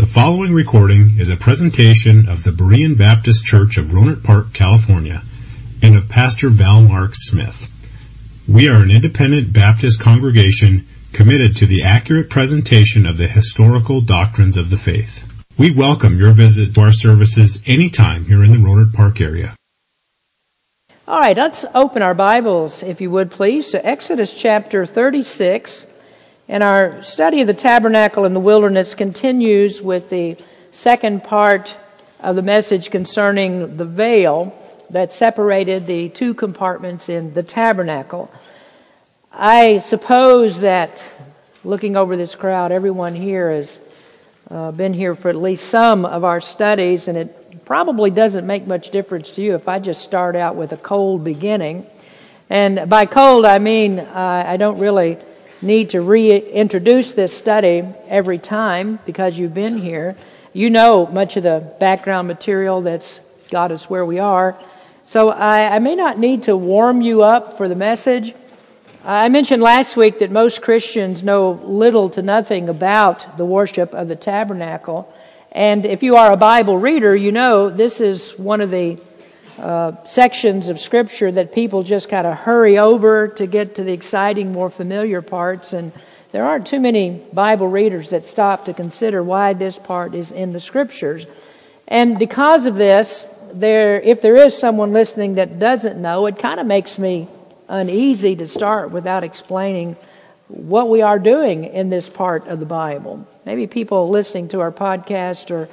The following recording is a presentation of the Berean Baptist Church of Rohnert Park, California, and of Pastor Val Mark Smith. We are an independent Baptist congregation committed to the accurate presentation of the historical doctrines of the faith. We welcome your visit to our services anytime here in the Rohnert Park area. All right, let's open our Bibles, if you would please, to Exodus chapter 36. And our study of the tabernacle in the wilderness continues with the second part of the message concerning the veil that separated the two compartments in the tabernacle. I suppose that looking over this crowd, everyone here has uh, been here for at least some of our studies, and it probably doesn't make much difference to you if I just start out with a cold beginning. And by cold, I mean uh, I don't really need to reintroduce this study every time because you've been here. You know much of the background material that's got us where we are. So I, I may not need to warm you up for the message. I mentioned last week that most Christians know little to nothing about the worship of the tabernacle. And if you are a Bible reader, you know this is one of the uh, sections of scripture that people just kind of hurry over to get to the exciting, more familiar parts. And there aren't too many Bible readers that stop to consider why this part is in the scriptures. And because of this, there, if there is someone listening that doesn't know, it kind of makes me uneasy to start without explaining what we are doing in this part of the Bible. Maybe people listening to our podcast or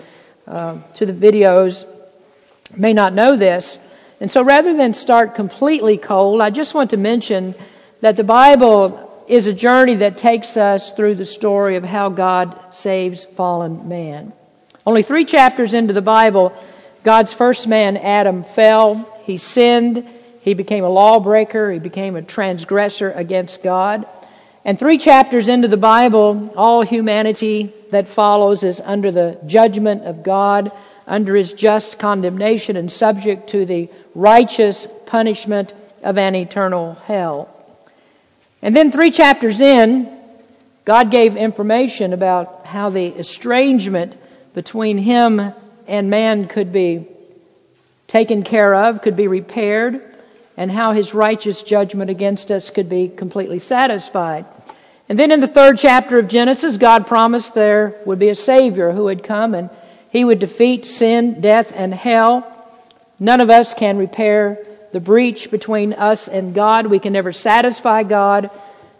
uh, to the videos may not know this. And so rather than start completely cold, I just want to mention that the Bible is a journey that takes us through the story of how God saves fallen man. Only three chapters into the Bible, God's first man, Adam, fell. He sinned. He became a lawbreaker. He became a transgressor against God. And three chapters into the Bible, all humanity that follows is under the judgment of God under his just condemnation and subject to the righteous punishment of an eternal hell. And then three chapters in, God gave information about how the estrangement between him and man could be taken care of, could be repaired, and how his righteous judgment against us could be completely satisfied. And then in the third chapter of Genesis, God promised there would be a Savior who would come and he would defeat sin, death, and hell. None of us can repair the breach between us and God. We can never satisfy God.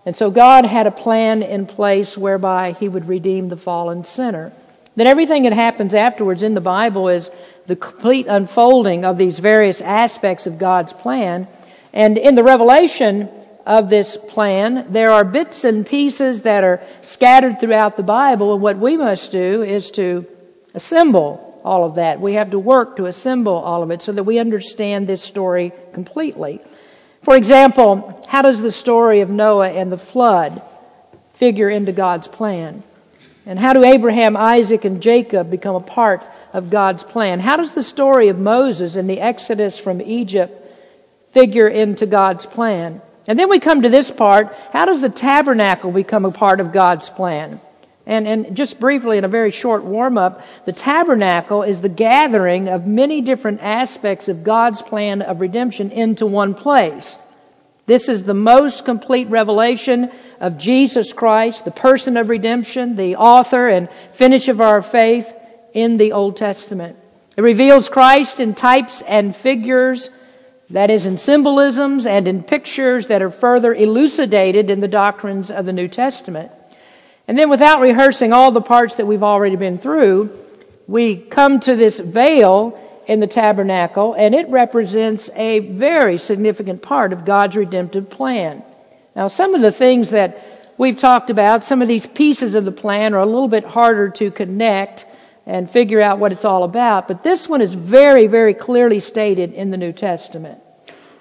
And so God had a plan in place whereby He would redeem the fallen sinner. Then everything that happens afterwards in the Bible is the complete unfolding of these various aspects of God's plan. And in the revelation of this plan, there are bits and pieces that are scattered throughout the Bible. And what we must do is to assemble all of that. We have to work to assemble all of it so that we understand this story completely. For example, how does the story of Noah and the flood figure into God's plan? And how do Abraham, Isaac, and Jacob become a part of God's plan? How does the story of Moses and the Exodus from Egypt figure into God's plan? And then we come to this part. How does the tabernacle become a part of God's plan? And, and just briefly, in a very short warm up, the tabernacle is the gathering of many different aspects of God's plan of redemption into one place. This is the most complete revelation of Jesus Christ, the person of redemption, the author and finish of our faith in the Old Testament. It reveals Christ in types and figures, that is, in symbolisms and in pictures that are further elucidated in the doctrines of the New Testament. And then without rehearsing all the parts that we've already been through, we come to this veil in the tabernacle, and it represents a very significant part of God's redemptive plan. Now, some of the things that we've talked about, some of these pieces of the plan are a little bit harder to connect and figure out what it's all about, but this one is very, very clearly stated in the New Testament.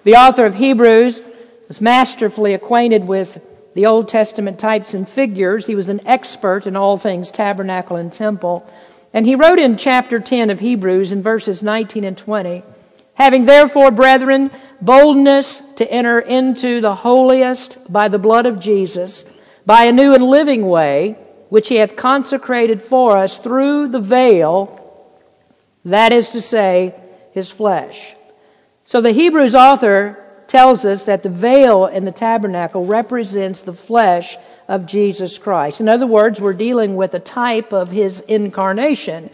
The author of Hebrews was masterfully acquainted with the Old Testament types and figures. He was an expert in all things tabernacle and temple. And he wrote in chapter 10 of Hebrews in verses 19 and 20, having therefore, brethren, boldness to enter into the holiest by the blood of Jesus, by a new and living way, which he hath consecrated for us through the veil, that is to say, his flesh. So the Hebrews author tells us that the veil in the tabernacle represents the flesh of Jesus Christ. In other words, we're dealing with a type of his incarnation.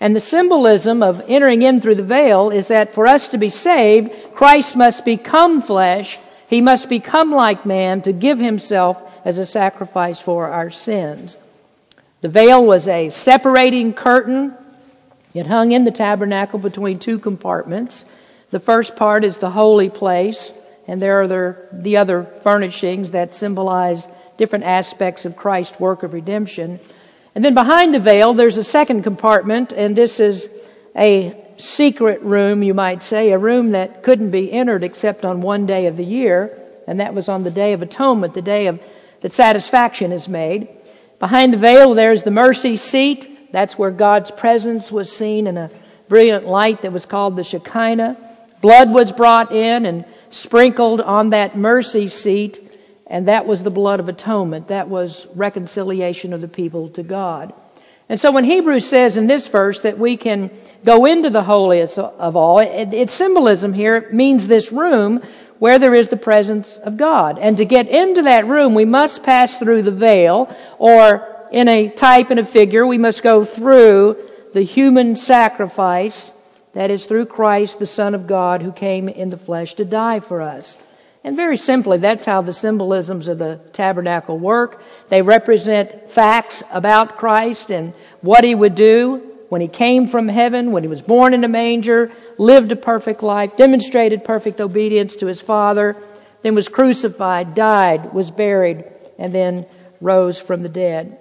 And the symbolism of entering in through the veil is that for us to be saved, Christ must become flesh. He must become like man to give himself as a sacrifice for our sins. The veil was a separating curtain. It hung in the tabernacle between two compartments. The first part is the holy place, and there are the, the other furnishings that symbolize different aspects of Christ's work of redemption. And then behind the veil, there's a second compartment, and this is a secret room, you might say, a room that couldn't be entered except on one day of the year, and that was on the Day of Atonement, the day of that satisfaction is made. Behind the veil, there's the mercy seat. That's where God's presence was seen in a brilliant light that was called the Shekinah. Blood was brought in and sprinkled on that mercy seat, and that was the blood of atonement. That was reconciliation of the people to God. And so when Hebrews says in this verse that we can go into the holiest of all, it, its symbolism here means this room where there is the presence of God. And to get into that room, we must pass through the veil, or in a type and a figure, we must go through the human sacrifice that is through Christ, the Son of God, who came in the flesh to die for us. And very simply, that's how the symbolisms of the tabernacle work. They represent facts about Christ and what he would do when he came from heaven, when he was born in a manger, lived a perfect life, demonstrated perfect obedience to his Father, then was crucified, died, was buried, and then rose from the dead.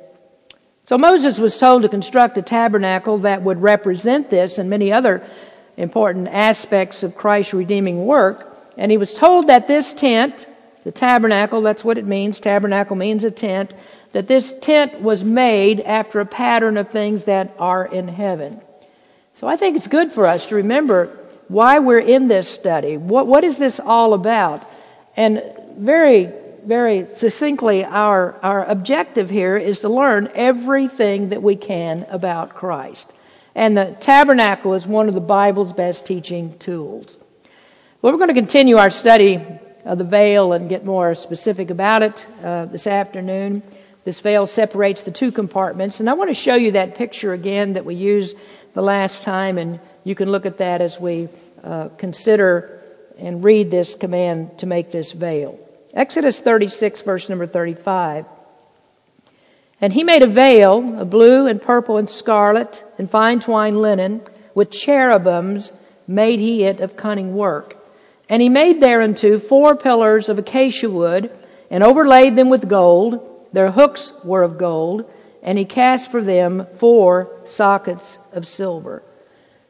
So Moses was told to construct a tabernacle that would represent this and many other important aspects of Christ's redeeming work. And he was told that this tent, the tabernacle, that's what it means, tabernacle means a tent, that this tent was made after a pattern of things that are in heaven. So I think it's good for us to remember why we're in this study. What, what is this all about? And very very succinctly, our, our objective here is to learn everything that we can about Christ. And the tabernacle is one of the Bible's best teaching tools. Well, we're going to continue our study of the veil and get more specific about it uh, this afternoon. This veil separates the two compartments, and I want to show you that picture again that we used the last time, and you can look at that as we uh, consider and read this command to make this veil. Exodus 36, verse number 35. And he made a veil of blue and purple and scarlet and fine twined linen. With cherubims made he it of cunning work. And he made thereunto four pillars of acacia wood and overlaid them with gold. Their hooks were of gold. And he cast for them four sockets of silver.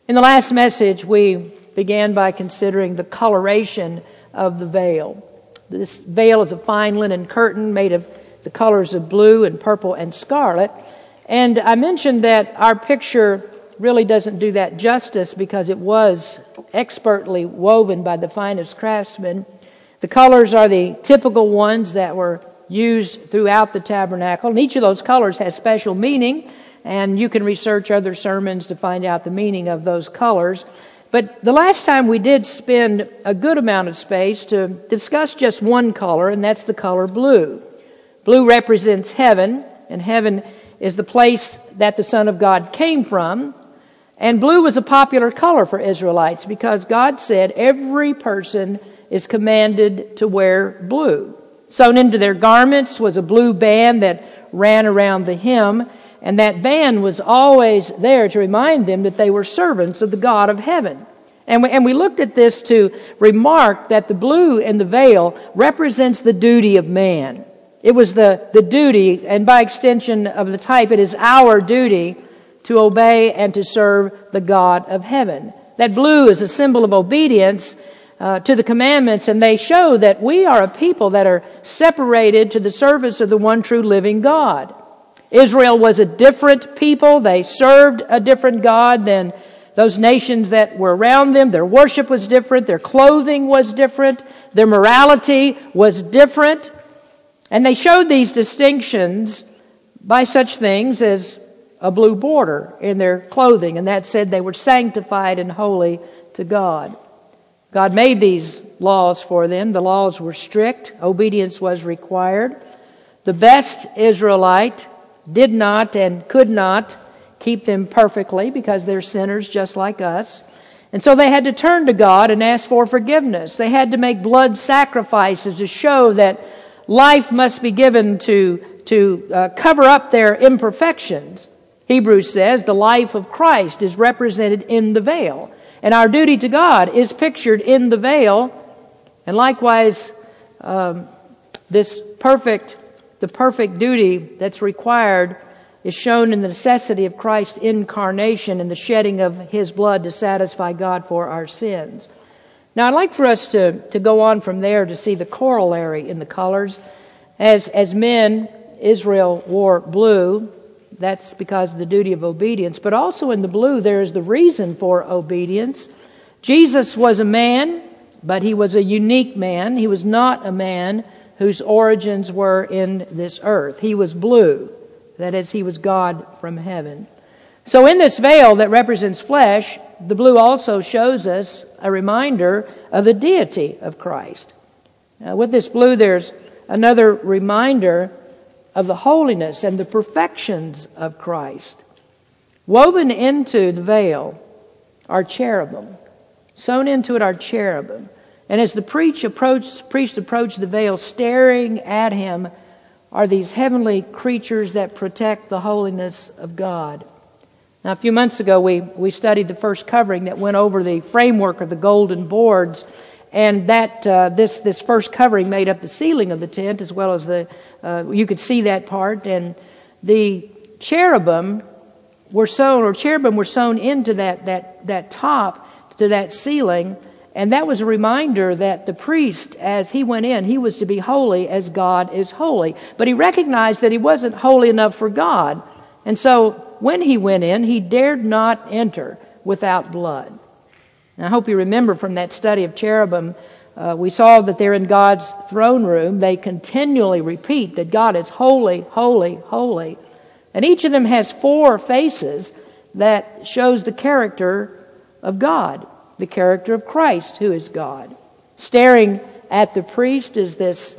In the last message, we began by considering the coloration of the veil. This veil is a fine linen curtain made of the colors of blue and purple and scarlet. And I mentioned that our picture really doesn't do that justice because it was expertly woven by the finest craftsmen. The colors are the typical ones that were used throughout the tabernacle, and each of those colors has special meaning, and you can research other sermons to find out the meaning of those colors. But the last time we did spend a good amount of space to discuss just one color, and that's the color blue. Blue represents heaven, and heaven is the place that the Son of God came from. And blue was a popular color for Israelites because God said every person is commanded to wear blue. Sewn into their garments was a blue band that ran around the hem. And that band was always there to remind them that they were servants of the God of heaven. And we, and we looked at this to remark that the blue in the veil represents the duty of man. It was the, the duty, and by extension of the type, it is our duty to obey and to serve the God of heaven. That blue is a symbol of obedience uh, to the commandments, and they show that we are a people that are separated to the service of the one true living God. Israel was a different people. They served a different God than those nations that were around them. Their worship was different. Their clothing was different. Their morality was different. And they showed these distinctions by such things as a blue border in their clothing, and that said they were sanctified and holy to God. God made these laws for them. The laws were strict. Obedience was required. The best Israelite did not and could not keep them perfectly because they're sinners just like us. And so they had to turn to God and ask for forgiveness. They had to make blood sacrifices to show that life must be given to, to uh, cover up their imperfections. Hebrews says the life of Christ is represented in the veil. And our duty to God is pictured in the veil. And likewise, um, this perfect, the perfect duty that's required is shown in the necessity of Christ's incarnation and the shedding of his blood to satisfy God for our sins. Now, I'd like for us to, to go on from there to see the corollary in the colors. As, as men, Israel wore blue. That's because of the duty of obedience. But also in the blue, there is the reason for obedience. Jesus was a man, but he was a unique man. He was not a man whose origins were in this earth. He was blue. That is, he was God from heaven. So in this veil that represents flesh, the blue also shows us a reminder of the deity of Christ. Now, with this blue, there's another reminder of the holiness and the perfections of Christ. Woven into the veil are cherubim. Sewn into it are cherubim. And as the priest approached, priest approached the veil, staring at him are these heavenly creatures that protect the holiness of God. Now, a few months ago, we, we studied the first covering that went over the framework of the golden boards, and that uh, this this first covering made up the ceiling of the tent as well as the uh, you could see that part, and the cherubim were sewn, or cherubim were sewn into that that that top to that ceiling and that was a reminder that the priest, as he went in, he was to be holy as God is holy. But he recognized that he wasn't holy enough for God. And so when he went in, he dared not enter without blood. And I hope you remember from that study of cherubim, uh, we saw that they're in God's throne room. They continually repeat that God is holy, holy, holy. And each of them has four faces that shows the character of God the character of Christ, who is God. Staring at the priest is this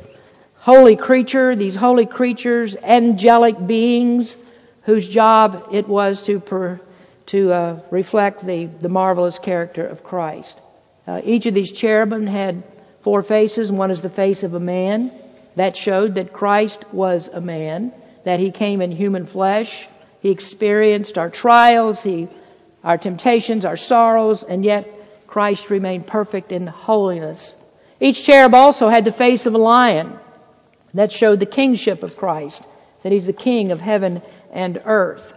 holy creature, these holy creatures, angelic beings, whose job it was to, per, to uh, reflect the, the marvelous character of Christ. Uh, each of these cherubim had four faces. One is the face of a man. That showed that Christ was a man, that he came in human flesh. He experienced our trials, he, our temptations, our sorrows, and yet Christ remained perfect in holiness. Each cherub also had the face of a lion. That showed the kingship of Christ, that he's the king of heaven and earth.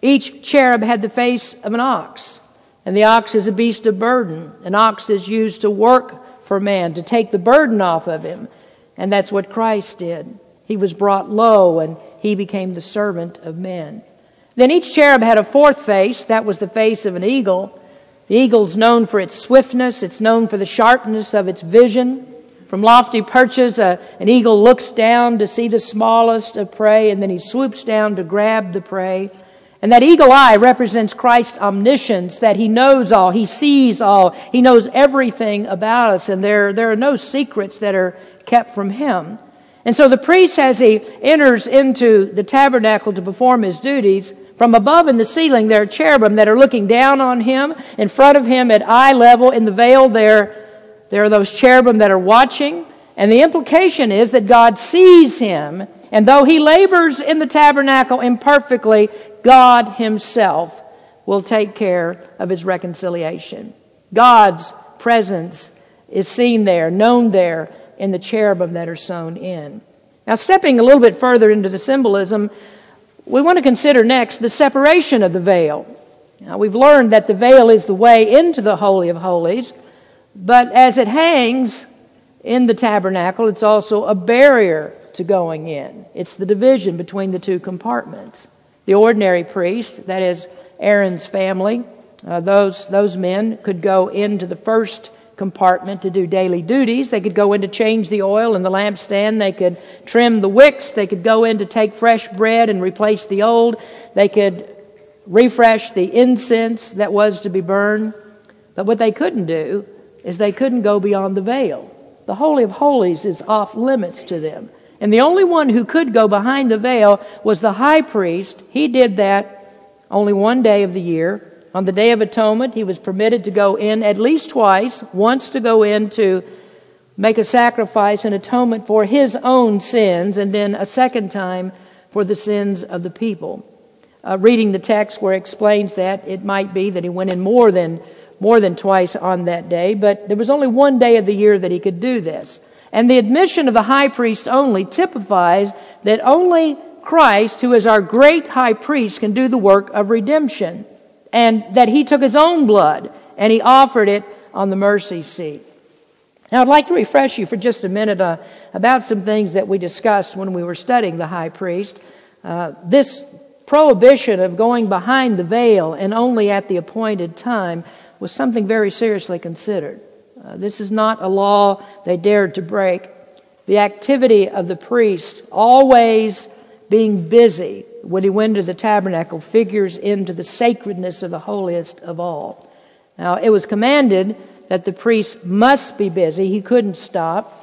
Each cherub had the face of an ox, and the ox is a beast of burden. An ox is used to work for man, to take the burden off of him. And that's what Christ did. He was brought low and he became the servant of men. Then each cherub had a fourth face. That was the face of an eagle. The eagle's known for its swiftness. It's known for the sharpness of its vision. From lofty perches, an eagle looks down to see the smallest of prey, and then he swoops down to grab the prey. And that eagle eye represents Christ's omniscience, that he knows all, he sees all, he knows everything about us, and there, there are no secrets that are kept from him. And so the priest, as he enters into the tabernacle to perform his duties, from above in the ceiling, there are cherubim that are looking down on him. In front of him at eye level in the veil, there, there are those cherubim that are watching. And the implication is that God sees him. And though he labors in the tabernacle imperfectly, God himself will take care of his reconciliation. God's presence is seen there, known there in the cherubim that are sewn in. Now, stepping a little bit further into the symbolism, we want to consider next the separation of the veil. Now, we've learned that the veil is the way into the Holy of Holies, but as it hangs in the tabernacle, it's also a barrier to going in. It's the division between the two compartments. The ordinary priest, that is Aaron's family, uh, those, those men could go into the first compartment to do daily duties. They could go in to change the oil in the lampstand. They could trim the wicks. They could go in to take fresh bread and replace the old. They could refresh the incense that was to be burned. But what they couldn't do is they couldn't go beyond the veil. The Holy of Holies is off limits to them. And the only one who could go behind the veil was the high priest. He did that only one day of the year. On the Day of Atonement, he was permitted to go in at least twice, once to go in to make a sacrifice and atonement for his own sins, and then a second time for the sins of the people. Uh, reading the text where it explains that, it might be that he went in more than, more than twice on that day, but there was only one day of the year that he could do this. And the admission of the high priest only typifies that only Christ, who is our great high priest, can do the work of redemption and that he took his own blood and he offered it on the mercy seat. Now, I'd like to refresh you for just a minute uh, about some things that we discussed when we were studying the high priest. Uh, this prohibition of going behind the veil and only at the appointed time was something very seriously considered. Uh, this is not a law they dared to break. The activity of the priest always being busy when he went to the tabernacle figures into the sacredness of the holiest of all. Now, it was commanded that the priest must be busy. He couldn't stop.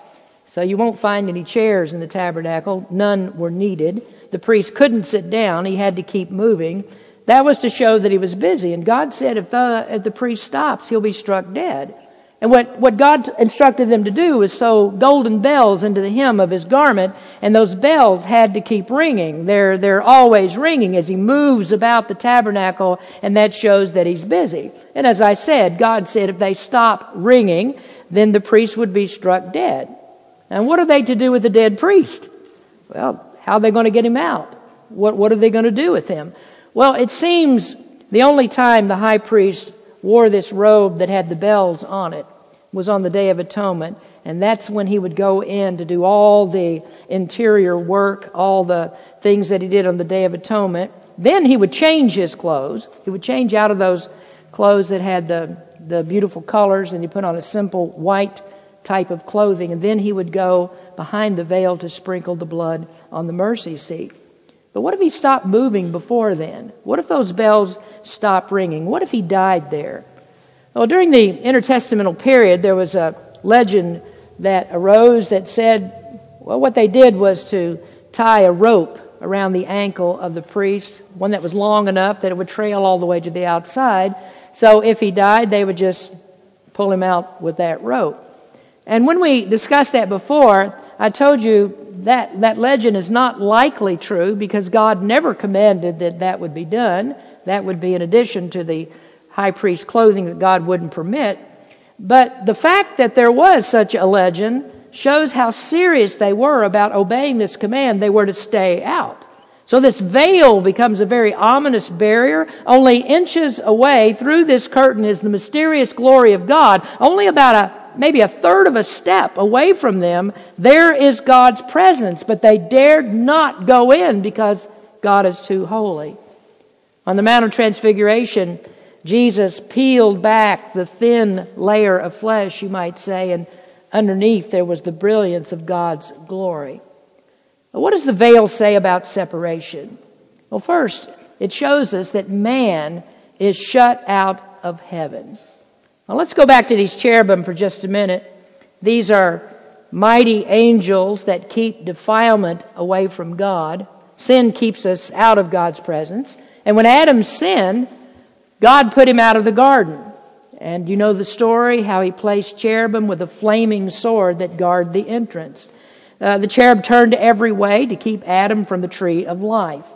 So you won't find any chairs in the tabernacle. None were needed. The priest couldn't sit down. He had to keep moving. That was to show that he was busy. And God said if the, if the priest stops, he'll be struck dead. And what, what God instructed them to do was sew golden bells into the hem of his garment, and those bells had to keep ringing. They're, they're always ringing as he moves about the tabernacle, and that shows that he's busy. And as I said, God said if they stop ringing, then the priest would be struck dead. And what are they to do with the dead priest? Well, how are they going to get him out? What, what are they going to do with him? Well, it seems the only time the high priest wore this robe that had the bells on it was on the Day of Atonement. And that's when he would go in to do all the interior work, all the things that he did on the Day of Atonement. Then he would change his clothes. He would change out of those clothes that had the, the beautiful colors and he put on a simple white type of clothing. And then he would go behind the veil to sprinkle the blood on the mercy seat. But what if he stopped moving before then? What if those bells stopped ringing? What if he died there? Well, during the intertestamental period, there was a legend that arose that said, well, what they did was to tie a rope around the ankle of the priest, one that was long enough that it would trail all the way to the outside. So if he died, they would just pull him out with that rope. And when we discussed that before, I told you that, that legend is not likely true because God never commanded that that would be done. That would be in addition to the high priest clothing that God wouldn't permit. But the fact that there was such a legend shows how serious they were about obeying this command. They were to stay out. So this veil becomes a very ominous barrier. Only inches away through this curtain is the mysterious glory of God. Only about a maybe a third of a step away from them, there is God's presence, but they dared not go in because God is too holy. On the Mount of Transfiguration, Jesus peeled back the thin layer of flesh, you might say, and underneath there was the brilliance of God's glory. What does the veil say about separation? Well, first, it shows us that man is shut out of heaven. Now let's go back to these cherubim for just a minute. These are mighty angels that keep defilement away from God. Sin keeps us out of God's presence. And when Adam sinned, God put him out of the garden. And you know the story, how he placed cherubim with a flaming sword that guard the entrance. Uh, the cherub turned every way to keep Adam from the tree of life.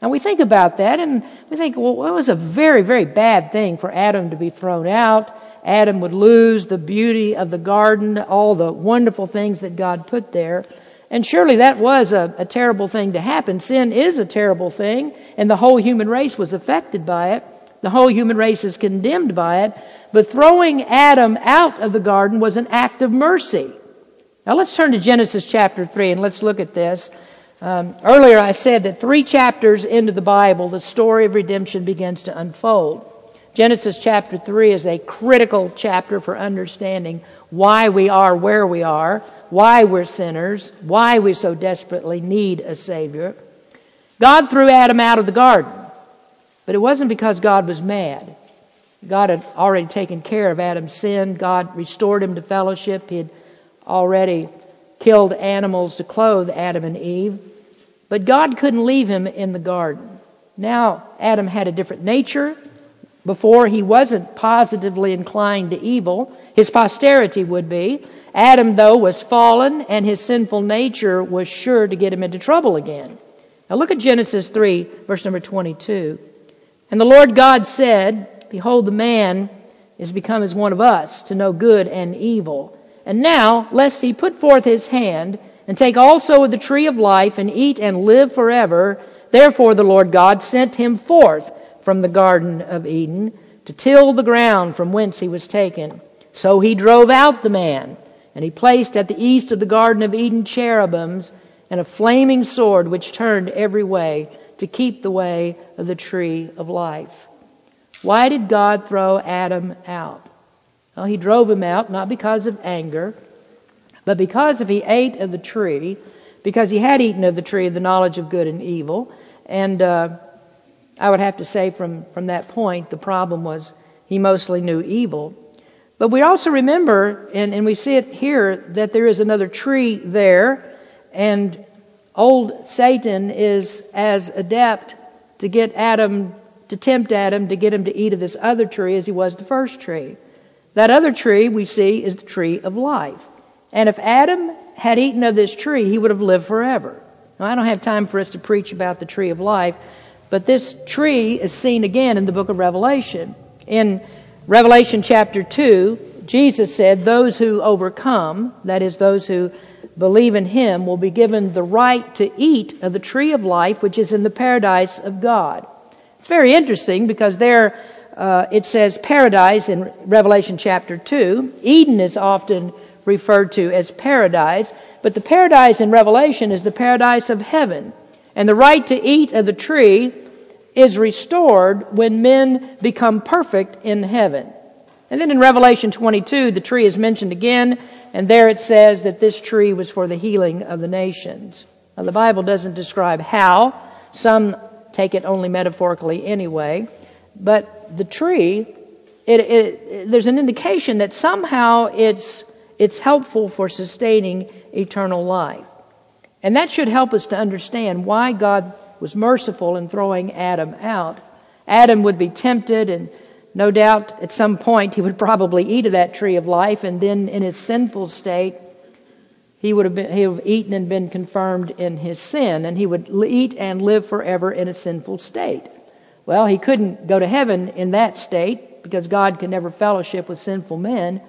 And we think about that and we think, well, it was a very, very bad thing for Adam to be thrown out. Adam would lose the beauty of the garden, all the wonderful things that God put there. And surely that was a, a, terrible thing to happen. Sin is a terrible thing, and the whole human race was affected by it. The whole human race is condemned by it. But throwing Adam out of the garden was an act of mercy. Now let's turn to Genesis chapter 3 and let's look at this. Um, earlier I said that three chapters into the Bible, the story of redemption begins to unfold. Genesis chapter 3 is a critical chapter for understanding why we are where we are, why we're sinners, why we so desperately need a Savior. God threw Adam out of the garden, but it wasn't because God was mad. God had already taken care of Adam's sin. God restored him to fellowship. He had already killed animals to clothe Adam and Eve. But God couldn't leave him in the garden. Now Adam had a different nature. Before he wasn't positively inclined to evil. His posterity would be. Adam, though, was fallen and his sinful nature was sure to get him into trouble again. Now look at Genesis 3, verse number 22. And the Lord God said, Behold, the man is become as one of us to know good and evil. And now, lest he put forth his hand and take also of the tree of life and eat and live forever, therefore the Lord God sent him forth from the Garden of Eden to till the ground from whence he was taken. So he drove out the man, and he placed at the east of the Garden of Eden cherubims and a flaming sword which turned every way to keep the way of the tree of life. Why did God throw Adam out? Well, he drove him out not because of anger, but because if he ate of the tree, because he had eaten of the tree of the knowledge of good and evil, and uh, I would have to say from, from that point, the problem was he mostly knew evil. But we also remember, and, and we see it here, that there is another tree there, and old Satan is as adept to get Adam, to tempt Adam to get him to eat of this other tree as he was the first tree. That other tree we see is the tree of life. And if Adam had eaten of this tree, he would have lived forever. Now, I don't have time for us to preach about the tree of life, but this tree is seen again in the book of Revelation. In Revelation chapter 2, Jesus said, Those who overcome, that is, those who believe in him, will be given the right to eat of the tree of life, which is in the paradise of God. It's very interesting because there uh, it says paradise in Revelation chapter 2. Eden is often referred to as paradise, but the paradise in Revelation is the paradise of heaven. And the right to eat of the tree is restored when men become perfect in heaven. And then in Revelation 22, the tree is mentioned again, and there it says that this tree was for the healing of the nations. Now, the Bible doesn't describe how. Some take it only metaphorically anyway. But the tree, it, it, there's an indication that somehow it's, it's helpful for sustaining eternal life. And that should help us to understand why God was merciful in throwing Adam out. Adam would be tempted and no doubt at some point he would probably eat of that tree of life and then in his sinful state he would have, been, he would have eaten and been confirmed in his sin and he would eat and live forever in a sinful state. Well, he couldn't go to heaven in that state because God can never fellowship with sinful men.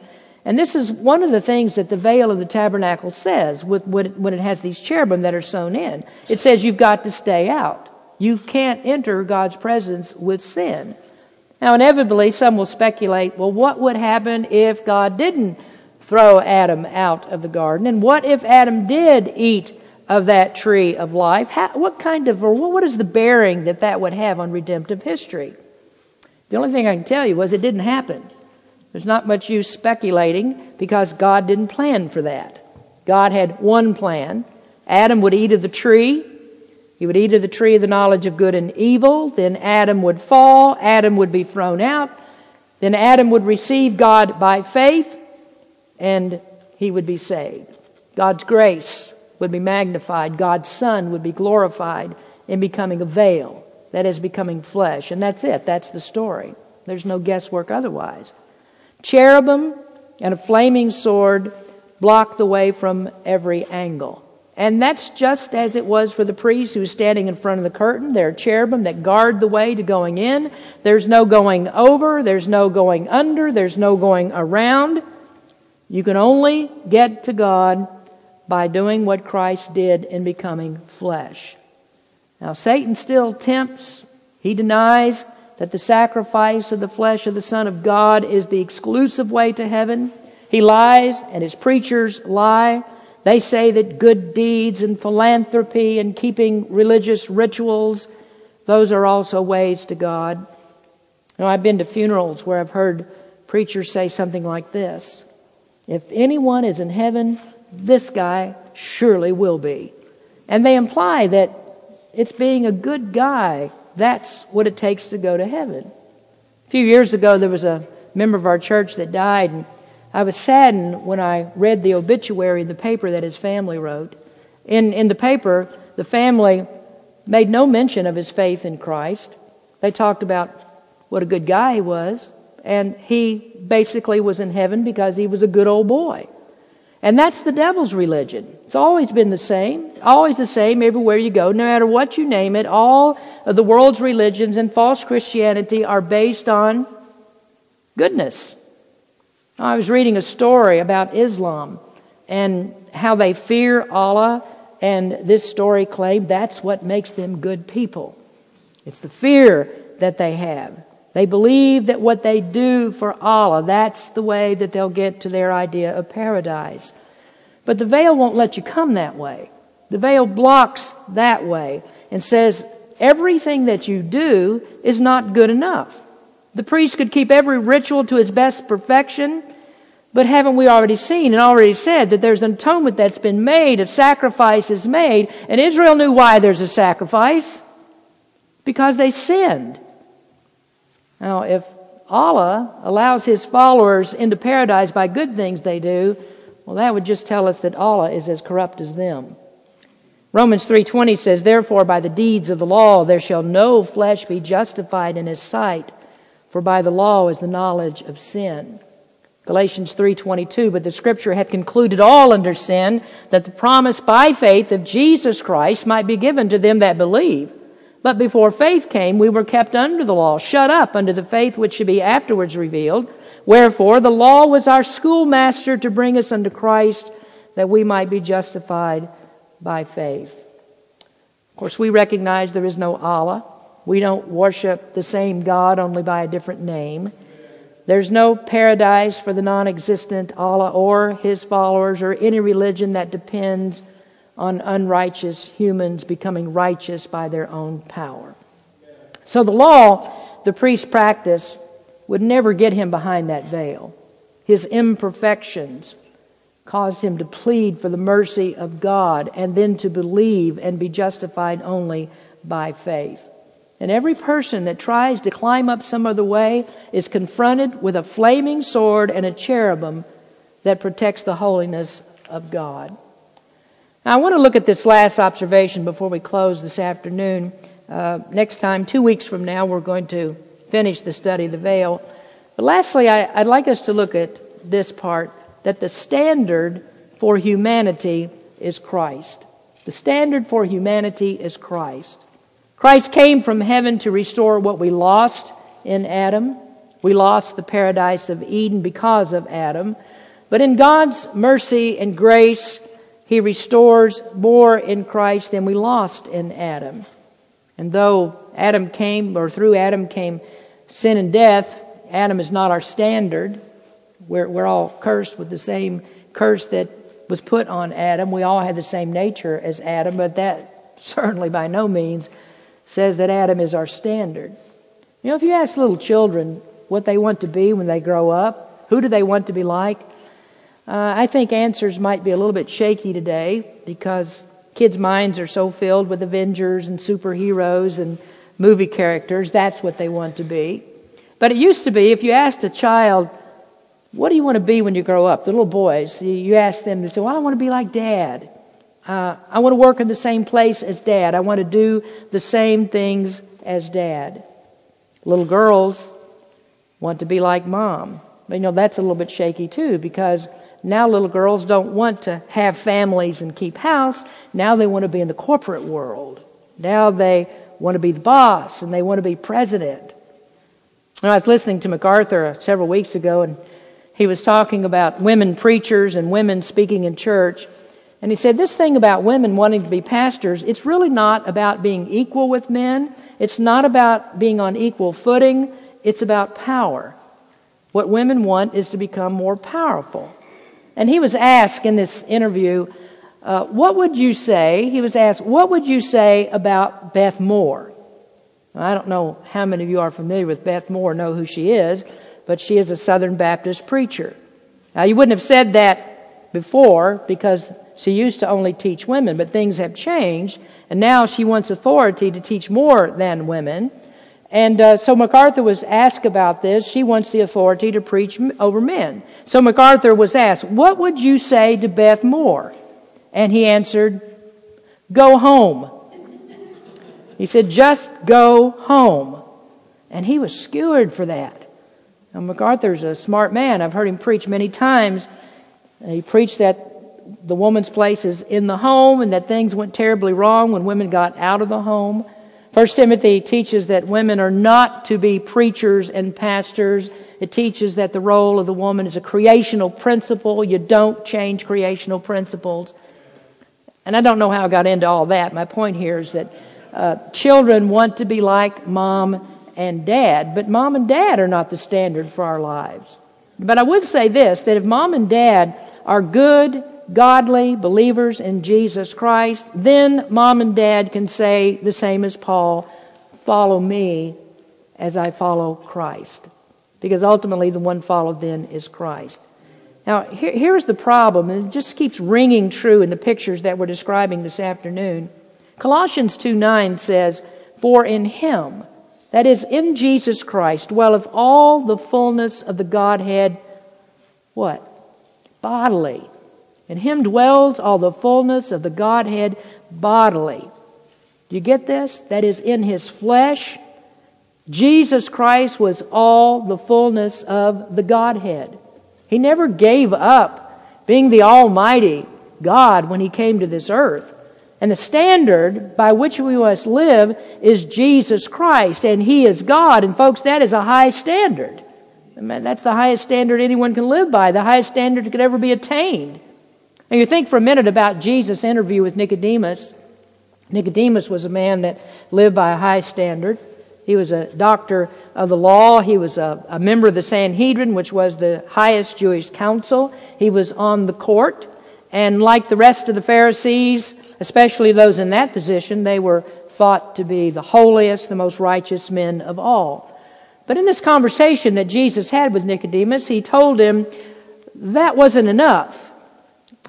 And this is one of the things that the veil of the tabernacle says with, when it has these cherubim that are sewn in. It says you've got to stay out. You can't enter God's presence with sin. Now, inevitably, some will speculate, well, what would happen if God didn't throw Adam out of the garden? And what if Adam did eat of that tree of life? How, what kind of, or what is the bearing that that would have on redemptive history? The only thing I can tell you was it didn't happen. There's not much use speculating because God didn't plan for that. God had one plan. Adam would eat of the tree. He would eat of the tree of the knowledge of good and evil. Then Adam would fall. Adam would be thrown out. Then Adam would receive God by faith and he would be saved. God's grace would be magnified. God's Son would be glorified in becoming a veil. That is becoming flesh. And that's it. That's the story. There's no guesswork otherwise. Cherubim and a flaming sword block the way from every angle. And that's just as it was for the priest who was standing in front of the curtain. There are cherubim that guard the way to going in. There's no going over. There's no going under. There's no going around. You can only get to God by doing what Christ did in becoming flesh. Now, Satan still tempts. He denies that the sacrifice of the flesh of the Son of God is the exclusive way to heaven. He lies, and his preachers lie. They say that good deeds and philanthropy and keeping religious rituals, those are also ways to God. You know, I've been to funerals where I've heard preachers say something like this If anyone is in heaven, this guy surely will be. And they imply that it's being a good guy. That's what it takes to go to heaven. A few years ago, there was a member of our church that died, and I was saddened when I read the obituary in the paper that his family wrote. In, in the paper, the family made no mention of his faith in Christ. They talked about what a good guy he was, and he basically was in heaven because he was a good old boy. And that's the devil's religion. It's always been the same, always the same everywhere you go, no matter what you name it. All of the world's religions and false Christianity are based on goodness. I was reading a story about Islam and how they fear Allah, and this story claimed that's what makes them good people. It's the fear that they have. They believe that what they do for Allah, that's the way that they'll get to their idea of paradise. But the veil won't let you come that way. The veil blocks that way and says everything that you do is not good enough. The priest could keep every ritual to its best perfection, but haven't we already seen and already said that there's an atonement that's been made, a sacrifice is made, and Israel knew why there's a sacrifice? Because they sinned. Now, if Allah allows His followers into paradise by good things they do, well, that would just tell us that Allah is as corrupt as them. Romans 3:20 says, "Therefore by the deeds of the law there shall no flesh be justified in his sight, for by the law is the knowledge of sin." Galatians 3:22, "But the scripture hath concluded all under sin, that the promise by faith of Jesus Christ might be given to them that believe." But before faith came, we were kept under the law, shut up under the faith which should be afterwards revealed. Wherefore, the law was our schoolmaster to bring us unto Christ, that we might be justified by faith. Of course, we recognize there is no Allah. We don't worship the same God, only by a different name. There's no paradise for the non existent Allah or his followers or any religion that depends on unrighteous humans becoming righteous by their own power. So the law the priest practiced would never get him behind that veil. His imperfections caused him to plead for the mercy of God and then to believe and be justified only by faith. And every person that tries to climb up some other way is confronted with a flaming sword and a cherubim that protects the holiness of God. Now, I want to look at this last observation before we close this afternoon. Uh, next time, two weeks from now, we're going to finish the study of the veil. But lastly, I, I'd like us to look at this part that the standard for humanity is Christ. The standard for humanity is Christ. Christ came from heaven to restore what we lost in Adam. We lost the paradise of Eden because of Adam. But in God's mercy and grace, he restores more in Christ than we lost in Adam. And though Adam came, or through Adam came sin and death, Adam is not our standard. We're, we're all cursed with the same curse that was put on Adam. We all have the same nature as Adam, but that certainly by no means says that Adam is our standard. You know, if you ask little children what they want to be when they grow up, who do they want to be like? Uh, I think answers might be a little bit shaky today because kids' minds are so filled with Avengers and superheroes and movie characters. That's what they want to be. But it used to be if you asked a child, what do you want to be when you grow up? The little boys, you ask them, they say, well, I want to be like dad. Uh, I want to work in the same place as dad. I want to do the same things as dad. Little girls want to be like mom. But you know, that's a little bit shaky too because now little girls don't want to have families and keep house. Now they want to be in the corporate world. Now they want to be the boss and they want to be president. And I was listening to MacArthur several weeks ago and he was talking about women preachers and women speaking in church. And he said this thing about women wanting to be pastors, it's really not about being equal with men. It's not about being on equal footing. It's about power. What women want is to become more powerful. And he was asked in this interview, uh, what would you say? He was asked, what would you say about Beth Moore? I don't know how many of you are familiar with Beth Moore, know who she is, but she is a Southern Baptist preacher. Now, you wouldn't have said that before because she used to only teach women, but things have changed, and now she wants authority to teach more than women. And uh, so MacArthur was asked about this. She wants the authority to preach over men. So MacArthur was asked, What would you say to Beth Moore? And he answered, Go home. He said, Just go home. And he was skewered for that. Now, MacArthur's a smart man. I've heard him preach many times. He preached that the woman's place is in the home and that things went terribly wrong when women got out of the home. First Timothy teaches that women are not to be preachers and pastors. It teaches that the role of the woman is a creational principle. You don't change creational principles. And I don't know how I got into all that. My point here is that uh, children want to be like mom and dad, but mom and dad are not the standard for our lives. But I would say this that if mom and dad are good, godly believers in Jesus Christ, then mom and dad can say the same as Paul follow me as I follow Christ. Because ultimately, the one followed then is Christ. Now, here, here's the problem, and it just keeps ringing true in the pictures that we're describing this afternoon. Colossians 2 9 says, For in him, that is, in Jesus Christ, dwelleth all the fullness of the Godhead, what? Bodily. In him dwells all the fullness of the Godhead bodily. Do you get this? That is, in his flesh, Jesus Christ was all the fullness of the Godhead. He never gave up being the Almighty God when He came to this earth. And the standard by which we must live is Jesus Christ, and He is God. And folks, that is a high standard. That's the highest standard anyone can live by, the highest standard that could ever be attained. And you think for a minute about Jesus' interview with Nicodemus. Nicodemus was a man that lived by a high standard. He was a doctor of the law. He was a, a, member of the Sanhedrin, which was the highest Jewish council. He was on the court. And like the rest of the Pharisees, especially those in that position, they were thought to be the holiest, the most righteous men of all. But in this conversation that Jesus had with Nicodemus, he told him that wasn't enough.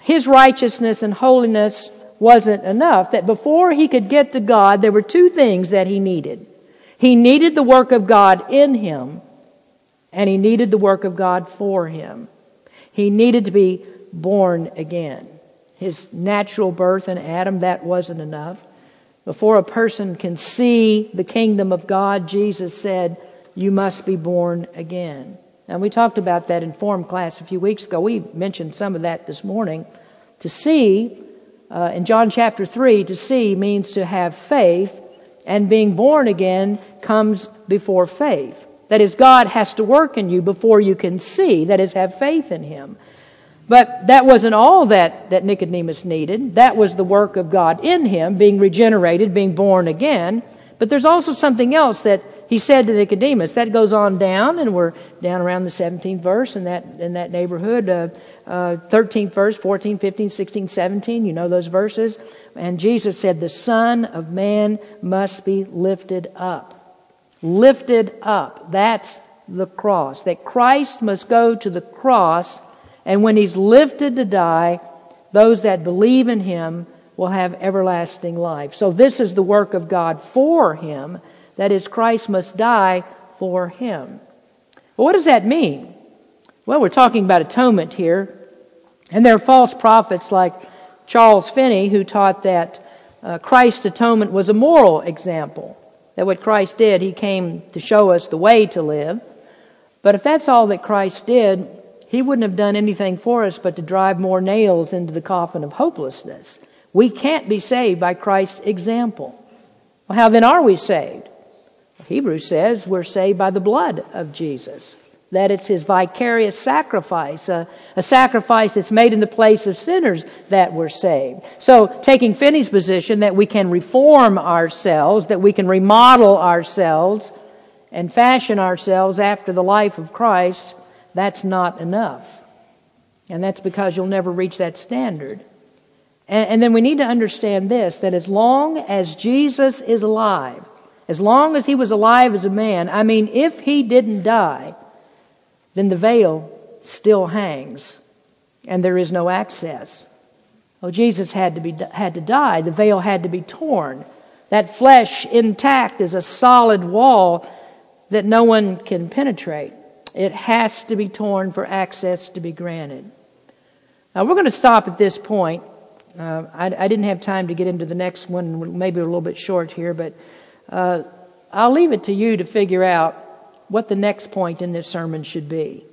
His righteousness and holiness wasn't enough. That before he could get to God, there were two things that he needed. He needed the work of God in him, and he needed the work of God for him. He needed to be born again. His natural birth in Adam, that wasn't enough. Before a person can see the kingdom of God, Jesus said, You must be born again. And we talked about that in form class a few weeks ago. We mentioned some of that this morning. To see, uh, in John chapter 3, to see means to have faith and being born again comes before faith. That is, God has to work in you before you can see. That is, have faith in Him. But that wasn't all that, that Nicodemus needed. That was the work of God in him, being regenerated, being born again. But there's also something else that he said to Nicodemus. That goes on down, and we're down around the 17th verse in that, in that neighborhood. Uh, uh, 13th verse, 14, 15, 16, 17. You know those verses. And Jesus said, The Son of Man must be lifted up. Lifted up. That's the cross. That Christ must go to the cross, and when he's lifted to die, those that believe in him will have everlasting life. So this is the work of God for him. That is, Christ must die for him. Well, what does that mean? Well, we're talking about atonement here. And there are false prophets like Charles Finney who taught that uh, Christ's atonement was a moral example. That what Christ did, he came to show us the way to live. But if that's all that Christ did, he wouldn't have done anything for us but to drive more nails into the coffin of hopelessness. We can't be saved by Christ's example. Well, how then are we saved? Hebrews says we're saved by the blood of Jesus that it's his vicarious sacrifice, a, a, sacrifice that's made in the place of sinners that we're saved. So, taking Finney's position that we can reform ourselves, that we can remodel ourselves, and fashion ourselves after the life of Christ, that's not enough. And that's because you'll never reach that standard. And, and then we need to understand this that as long as Jesus is alive, As long as he was alive as a man, I mean, if he didn't die, then the veil still hangs and there is no access. Oh, Jesus had to be, had to die. The veil had to be torn. That flesh intact is a solid wall that no one can penetrate. It has to be torn for access to be granted. Now we're going to stop at this point. Uh, I, I, didn't have time to get into the next one. Maybe a little bit short here, but uh, I'll leave it to you to figure out what the next point in this sermon should be.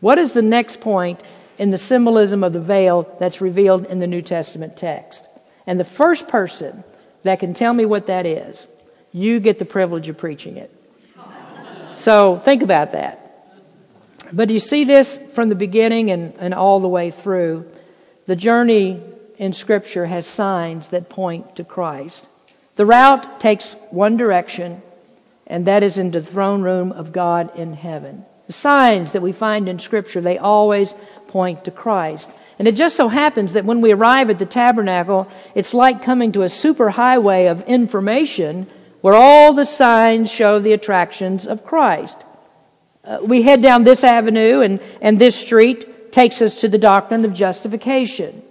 What is the next point in the symbolism of the veil that's revealed in the New Testament text? And the first person that can tell me what that is, you get the privilege of preaching it. So think about that. But you see this from the beginning and, and all the way through. The journey in Scripture has signs that point to Christ. The route takes one direction, and that is into the throne room of God in heaven. The signs that we find in Scripture, they always point to Christ. And it just so happens that when we arrive at the tabernacle, it's like coming to a superhighway of information where all the signs show the attractions of Christ. Uh, we head down this avenue and, and this street takes us to the doctrine of justification.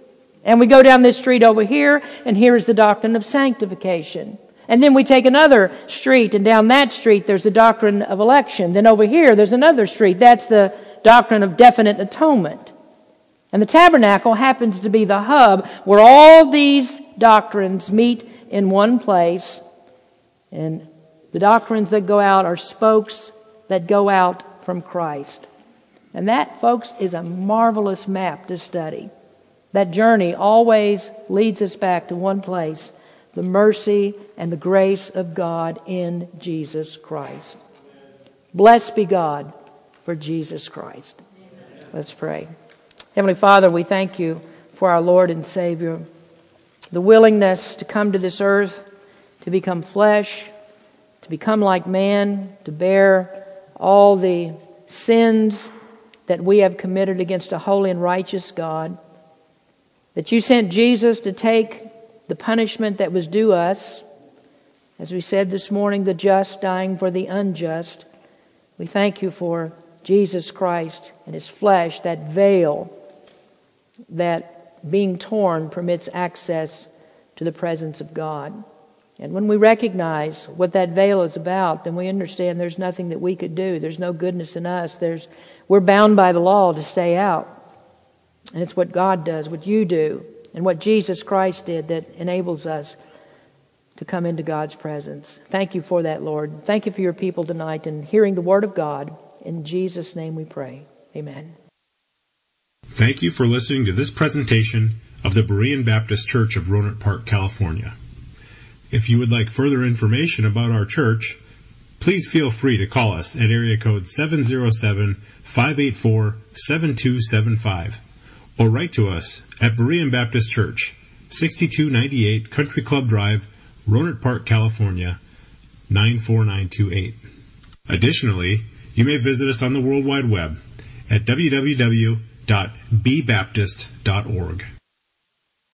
And we go down this street over here and here is the doctrine of sanctification. And then we take another street and down that street there's the doctrine of election. Then over here there's another street. That's the doctrine of definite atonement. And the tabernacle happens to be the hub where all these doctrines meet in one place and the doctrines that go out are spokes that go out from Christ. And that, folks, is a marvelous map to study. That journey always leads us back to one place the mercy and the grace of God in Jesus Christ. Blessed be God for Jesus Christ. Let's pray. Heavenly Father, we thank you for our Lord and Savior, the willingness to come to this earth to become flesh, to become like man, to bear all the sins that we have committed against a holy and righteous God. That you sent Jesus to take the punishment that was due us. As we said this morning, the just dying for the unjust. We thank you for Jesus Christ and his flesh, that veil that being torn permits access to the presence of God. And when we recognize what that veil is about, then we understand there's nothing that we could do. There's no goodness in us. There's, we're bound by the law to stay out. And it's what God does, what you do, and what Jesus Christ did that enables us to come into God's presence. Thank you for that, Lord. Thank you for your people tonight and hearing the Word of God. In Jesus' name we pray. Amen. Thank you for listening to this presentation of the Berean Baptist Church of Rohnert Park, California. If you would like further information about our church, please feel free to call us at area code 707-584-7275 or write to us at Berean Baptist Church, 6298 Country Club Drive, Rohnert Park, California, 94928. Additionally, you may visit us on the World Wide Web at www.bbaptist.org.